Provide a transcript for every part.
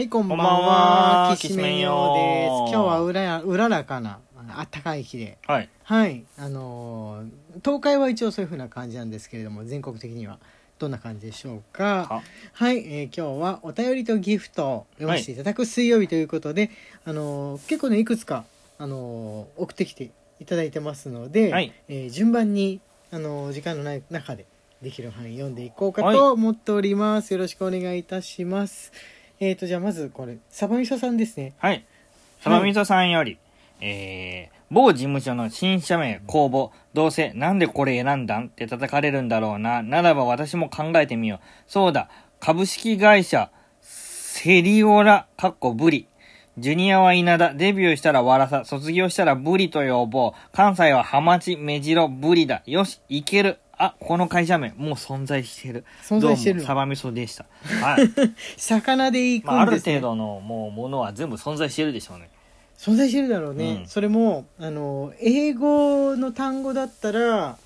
はい、こんばんこんばんは。はきしめんようです。今日はうらや、うららかな、あったかい日で。はい。はい、あのー東海は一応そういう風な感じなんですけれども、全国的にはどんな感じでしょうか？ははい、えー今日はお便りとギフトを読ませていただく水曜日ということで、あのー結構ね、いくつか、あのー送ってきていただいてますので、はいえー順番に、あのー時間のない中でできる範囲読んでいこうかはいと思っております。よろしくお願いいたします。えーと、じゃあまずこれ、サバミソさんですね。はい。サバミソさんより、えー、某事務所の新社名公募、どうせなんでこれ選んだんって叩かれるんだろうな。ならば私も考えてみよう。そうだ、株式会社、セリオラ、かっこブリ。ジュニアは稲田、デビューしたらワラサ、卒業したらブリと呼ぼう。関西はハマチ、メジロ、ブリだ。よし、いける。あ、この会社名、もう存在してる。存在してるサバミソでした。はい。魚でいくまあ、あるんです、ね程度のもうものは全部存在してるでしょうね。存在してるだろうね、うんそれもあの英語の単語だったら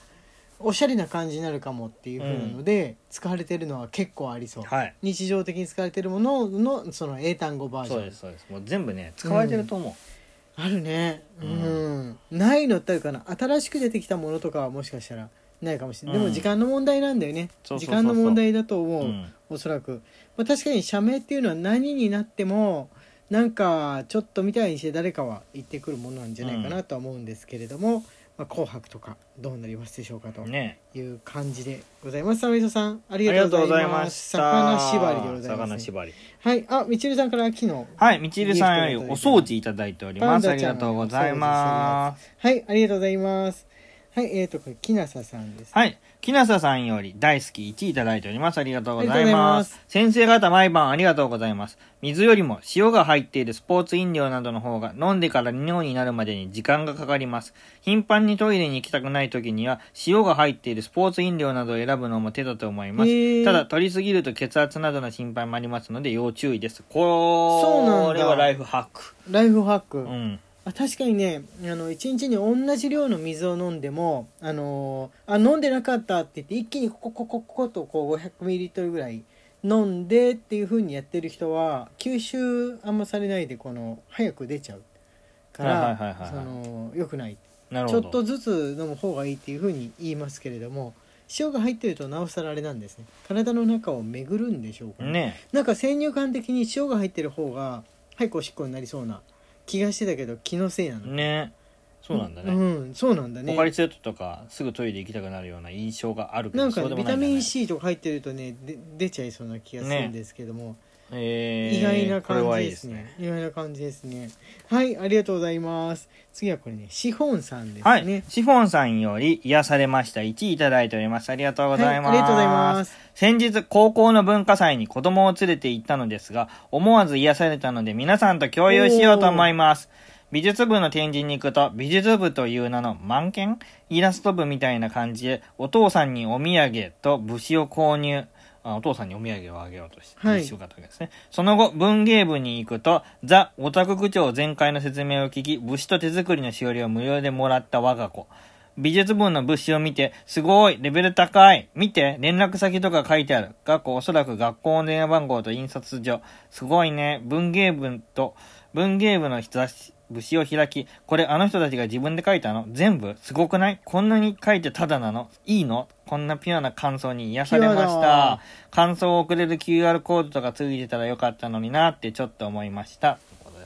おしゃれな感じになるかもっていうふうなので、使われてるのは結構ありそう、はい。日常的に使われてるもののその英単語バージョンそうです、そうです。もう全部ね、使われてると思う。あるねう、うんないのってあるかな新しく出てきたものとかはもしかしたらないかもしれない、でうんも時間の問題なんだよね時間の問題だと思う、うんおそらく、まあ、確かに社名っていうのは何になってもなんかちょっとみたいにして誰かは言ってくるものなんじゃないかなとは思うんですけれども「まあ、紅白」とかどうなりますでしょうかとね。いう感じでございます。サミソさんありがとうございま。ます。魚縛りでございます、ね。魚縛り。はい、あ、みちるさんから昨日。はい、みちるさんよりお掃除いただいております。ありがとうございます。はい、ありがとうございます。はい、えーと、これ、きなささんです。はい。きなささんより大好き1いただいております。ありがとうございありがとうございま。ますす先生方毎晩ありがとうございます。水よりも塩が入っているスポーツ飲料などの方が飲んでから尿になるまでに時間がかかります。頻繁にトイレに行きたくない時には塩が入っているスポーツ飲料などを選ぶのも手だと思います。ただ取りすぎると血圧などの心配もありますので要注意です。これはライフハック。ライフハック。うん。あ確かにねあの1日に同じ量の水を飲んでもあのーあ飲んでなかったって言って一気にこここここことこう 500ml ぐらい飲んでっていう風にやってる人は吸収あんまされないでこの早く出ちゃうからその良くない。ちょっとずつ飲む方がいいっていう風に言いますけれども塩が入ってるとなおさらあれなんですね。体の中を巡るんでしょうかね。なんか先入観的に塩が入ってる方が早くおしっこになりそうな気がしてたけど気のせいなの。ね。そうなんだね。うんそうなんだね。ポカリスエットとかすぐトイレ行きたくなるような印象があるけどなんかそうでもないんだね。ビタミン C とか入ってるとねで出ちゃいそうな気がするんですけども、えー意外な感はいいですね。ね意外な感じですね。はいありがとうございます。次はこれねシフォンさんですね。はい、シフォンさんより癒されました。1位いただいております。ありがとうございます、はいありがとうございます。先日高校の文化祭に子供を連れて行ったのですが思わず癒されたので皆さんと共有しようと思います。美術部の展示に行くと美術部という名の満研イラスト部みたいな感じでお父さんにお土産と武士を購入。あお父さんにお土産をあげようとして、はいしよかったわけですね。その後、文芸部に行くと、ザ・オタク区長全開の説明を聞き、武士と手作りのしおりを無料でもらった我が子。美術部の物資を見て、すごい、レベル高い。見て、連絡先とか書いてある。学校、おそらく学校の電話番号と印刷所。すごいね。文芸部と、文芸部の人たち、武士を開き、これあの人たちが自分で書いたの？全部？すごくない？こんなに書いてただなの？いいの？こんなピュアな感想に癒されました。感想を送れる QR コードとかついてたらよかったのになってちょっと思いました。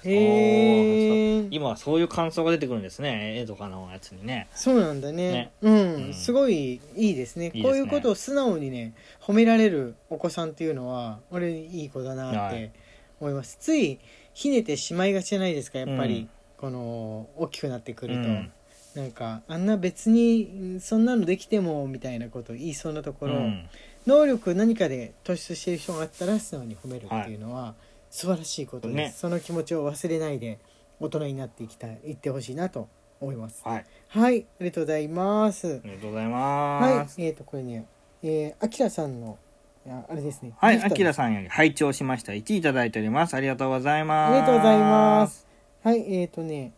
へー。今はそういう感想が出てくるんですね。絵とかのやつにね。そうなんだね。ね。うん、うん。すごいいいですね。ね。こういうことを素直にね褒められるお子さんっていうのは俺いい子だなってはい。思います、ついひねてしまいがちじゃないですかやっぱり、うんこの大きくなってくると、うんなんかあんな別にうんそんなのできてもみたいなことを言いそうなところ、うん能力何かで突出している人があったら素直に褒めるっていうのは素晴らしいことです、ねその気持ちを忘れないで大人になっていきたいいってほしいなと思いますはい。はいありがとうございますありがとうございはいます。えー、とこれねえー、あきらさんのあれですねはい、あきらさんより拝聴しました。1位いただいております。ありがとうございます。ありがとうございます。はいえー、とね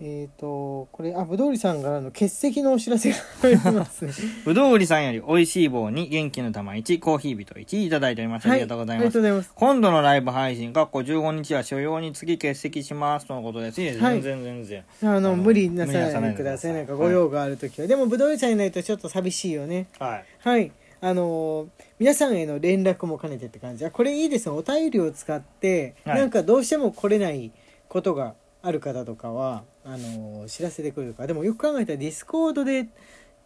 えっ、とこれあぶどうりさんからの欠席のお知らせがありますねぶどう売りさんより美味しい棒に元気の玉1、コーヒー人1いただいております。ありがとうございますはありがと。うございます今度のライブ配信、かっこ15日は所要につき欠席します。とのことです。いいです。はい全然全然。あの無理なさいくださいなんかご用がある時は、でもぶどうりさんいないとちょっと寂しいよねはい。はいあのー皆さんへの連絡も兼ねてって感じあこれいいですねお便りを使って、はいなんかどうしても来れないことがある方とかはあのー知らせてくれるからでもよく考えたら Discord で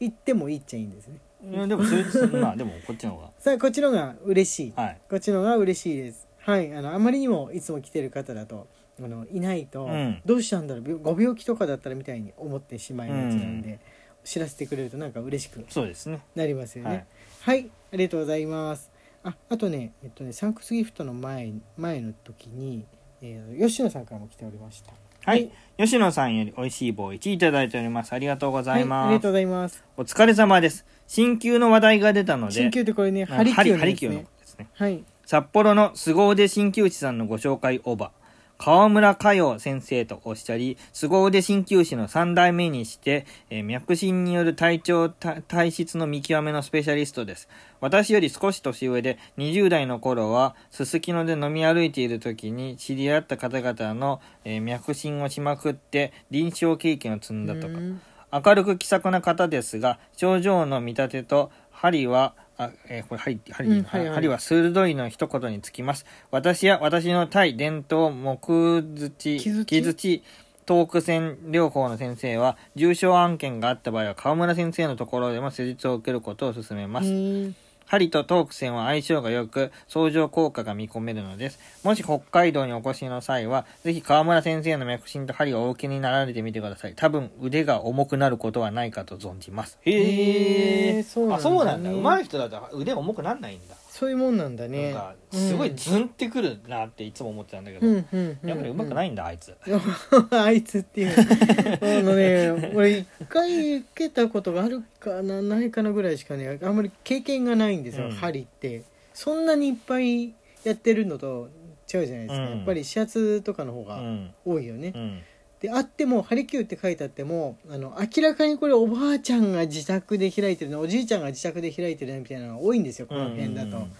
行ってもいいっちゃいいんですね。いやでも、それ、まあ、でも、こっちの方 さあこっちの方が嬉しい。が。はい。こっちの方が嬉しいです。はいあのあまりにもいつも来てる方だとあのいないと、うん。どうしたんだろう？病ご病気とかだったらみたいに思ってしまいがちなんで、知らせてくれるとなんか嬉しくそうですね。なりますよね。ははいい、ありがとうございます。ああとねえっとねサンクスギフトの前前の時に、えー吉野さんからも来ておりましたはい。吉野さんより美味しい棒1いただいております。ありがとうございます。はい、ありがとうございますお疲れ様です。新旧の話題が出たので、新旧ってこれねあハリキューのハリキューのやつねですね。はい札幌の凄腕鍼灸師さんのご紹介オーバー。川村佳代先生とおっしゃり、凄腕鍼灸師の三代目にして、えー脈診による体調た体質の見極めのスペシャリストです。私より少し年上で、20代の頃は、すすきので飲み歩いている時に知り合った方々の、えー脈診をしまくって、臨床経験を積んだとか。うん明るく気さくな方ですが症状の見立てと針はあ、えーこれ針針でいいのうん針は鋭いの一言につきます。私や私の対伝統木槌木槌？トーク線療法の先生は重症案件があった場合は川村先生のところでも施術を受けることを勧めます、うん針とトーク線は相性が良く、相乗効果が見込めるのです。もし北海道にお越しの際は、ぜひ川村先生の脈診と針をお受けになられてみてください。多分腕が重くなることはないかと存じます。へーそうなんだねあ、そうなんだ。上手い人だと腕重くなんないんだ。そういうもんなんだね。なんか、すごいズンってくるなっていつも思ってたんだけど、うんうんうんやっぱり上手くないいんだ、あいつ。あいつっていう。あのね 俺一回受けたことがあるかなないかなぐらいしかねあんまり経験がないんですよ、うん。針って。そんなにいっぱいやってるのと違うじゃないですか、うん。やっぱり指圧とかの方がうん。多いよね、うん。であっても「ハリキュー」って書いてあってもあの明らかにこれおばあちゃんが自宅で開いてるのおじいちゃんが自宅で開いてるなみたいなのが多いんですよこの辺だと、うん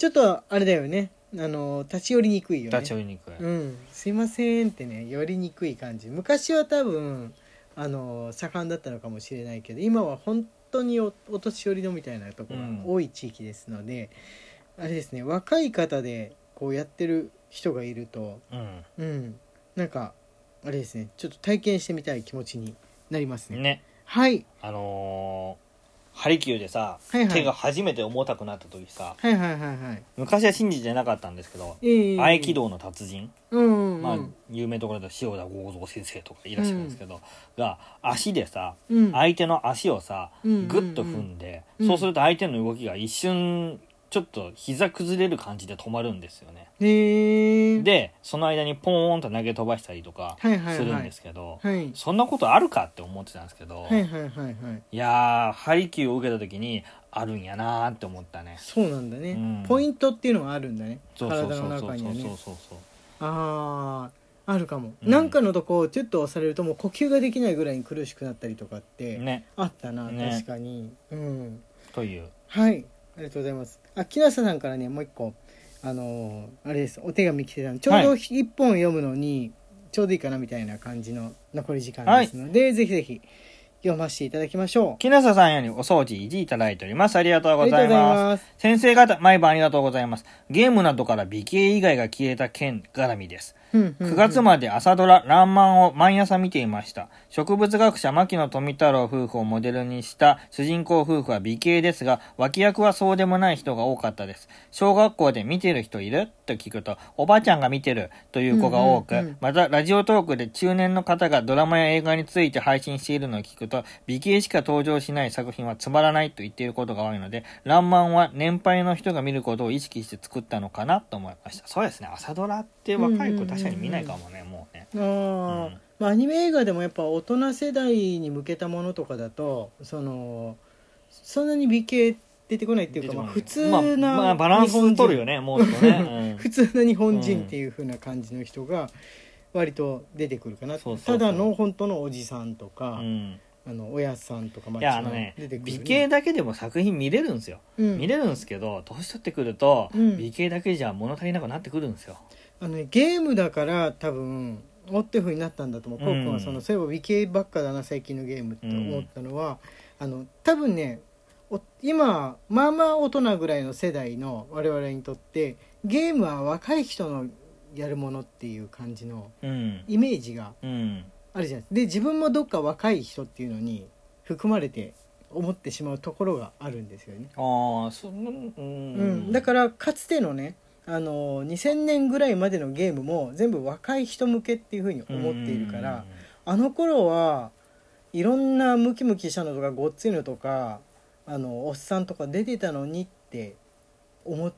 ちょっとあれだよね。あの立ち寄りにくいよね。立ち寄りにくい。うん、すいませんってね寄りにくい感じ。昔は多分あの盛んだったのかもしれないけど今は本当におお年寄りのみたいなところが多い地域ですので、あれですね若い方でこうやってる人がいるとうん。うん。なんかあれですねちょっと体験してみたい気持ちになりますね。ね。はい。あのー、ハリキューでさ、はいはい。手が初めて重たくなった時さ、はいはいはいはい。昔は信じてなかったんですけど、ええ。合気道の達人、うんうんうん。まあ、有名どころだと塩田剛三先生とかいらっしゃるんですけど、が足でさうん。相手の足をさうんうんうん。グッと踏んで、うん。そうすると相手の動きが一瞬ちょっと膝崩れる感じで止まるんですよね。でその間にポーンと投げ飛ばしたりとかはいはいはい。するんですけど、はい。そんなことあるかって思ってたんですけど、はいはいはいはいい。やーハリキューを受けた時にあるんやなーって思ったね。そうなんだね、うん。ポイントっていうのがあるんだね。体の中にはね。そうそうそうあああるかも、うん。なんかのとこちょっと押されるともう呼吸ができないぐらいに苦しくなったりとかってね。あったな、ね。確かに。うん。という。はい。ありがとうございますあ木下さんからねもう一個あのーあれです。お手紙来てたの。ちょうどはい。一本読むのにちょうどいいかなみたいな感じの残り時間ですので、ぜひぜひ読ませていただきましょう木下さんよりお掃除維持いただいております。ありがとうございうます。ます先生方、毎晩ありがとうございます。ゲームなどから美形以外が消えた件絡みです。9 9月まで朝ドラ、らんまんを毎朝見ていました。植物学者牧野富太郎夫婦をモデルにした主人公夫婦は美形ですが、脇役はそうでもない人が多かったです。小学校で見てる人いる？と聞くと、おばちゃんが見てるという子が多く、またラジオトークで中年の方がドラマや映画について配信しているのを聞くと、美形しか登場しない作品はつまらないと言っていることが多いので、らんまんは年配の人が見ることを意識して作ったのかなと思いました。そうですね、朝ドラって若い子確かに見ないかもね、もうね。あー。うん。まあ、アニメ映画でもやっぱ大人世代に向けたものとかだとそのそんなに美形出てこないっていうか、まあ、普通なまあ、まあバランス取るよね、もうね。うん。普通の日本人っていう風な感じの人が、割と出てくるかな。そうそうそう。ただの本当のおじさんとうか、んあのおやつさんとかいやあのね出てくる美形だけでも作品見れるんですよ、うん。見れるんですけど年取ってくると、うん。美形だけじゃ物足りなくなってくるんですよ。あのね、ゲームだから多分おっていうふうになったんだと思う、うん。コウ君はそのそういえば美形ばっかだな最近のゲームって思ったのは、あの多分ねお今まあまあ大人ぐらいの世代の我々にとってゲームは若い人のやるものっていう感じのうん。イメージがうんあるじゃないですか。で自分もどっか若い人っていうのに含まれて思ってしまうところがあるんですよね、ああそうん、うん、だからかつてのねあの2000年ぐらいまでのゲームも全部若い人向けっていうふうに思っているからあの頃はいろんなムキムキしたのとかごっついのとかあのおっさんとか出てたのにって思っ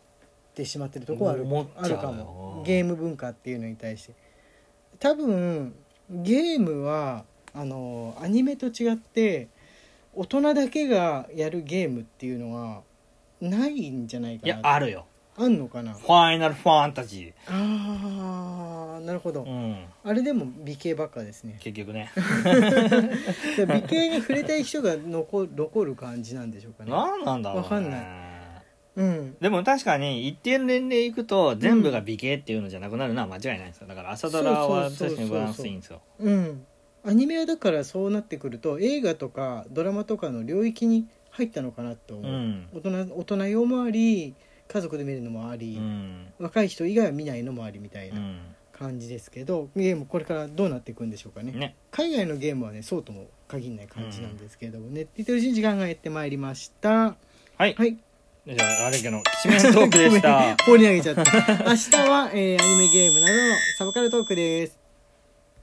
てしまってるところはある。あるかも。ゲーム文化っていうのに対して。多分ゲームはあのアニメと違って大人だけがやるゲームっていうのはないんじゃないかいなやあるよ。あんのかな？ファイナルファンタジあーなるほど、ーうん。あれでも美形ばっかですね。結局ね。で美形に触れたい人が残残る感じなんでしょうかね。何なんだろう、ね、わかんないうん。でも確かに一定の年齢いくと全部が美形っていうのじゃなくなるのは間違いないんです。よだから朝ドラは確かにバランスいいんですよ。うん。アニメはだからそうなってくると映画とかドラマとかの領域に入ったのかなと思う、うん。大人大人用もあり家族で見るのもあうり、ん。若い人以外は見ないのもありみたいうなん。ね感じですけど、ゲームこれからどうなっていくんでしょうかね。海外のゲームはねそうとも限らない感じなんですけれどもね、って言ってるうちに時間がやってまいりました。はい。はいじゃああれけどきしめんトークでした。ごめん放り上げちゃった。明日は、えーアニメゲームなどのサブカルトークです。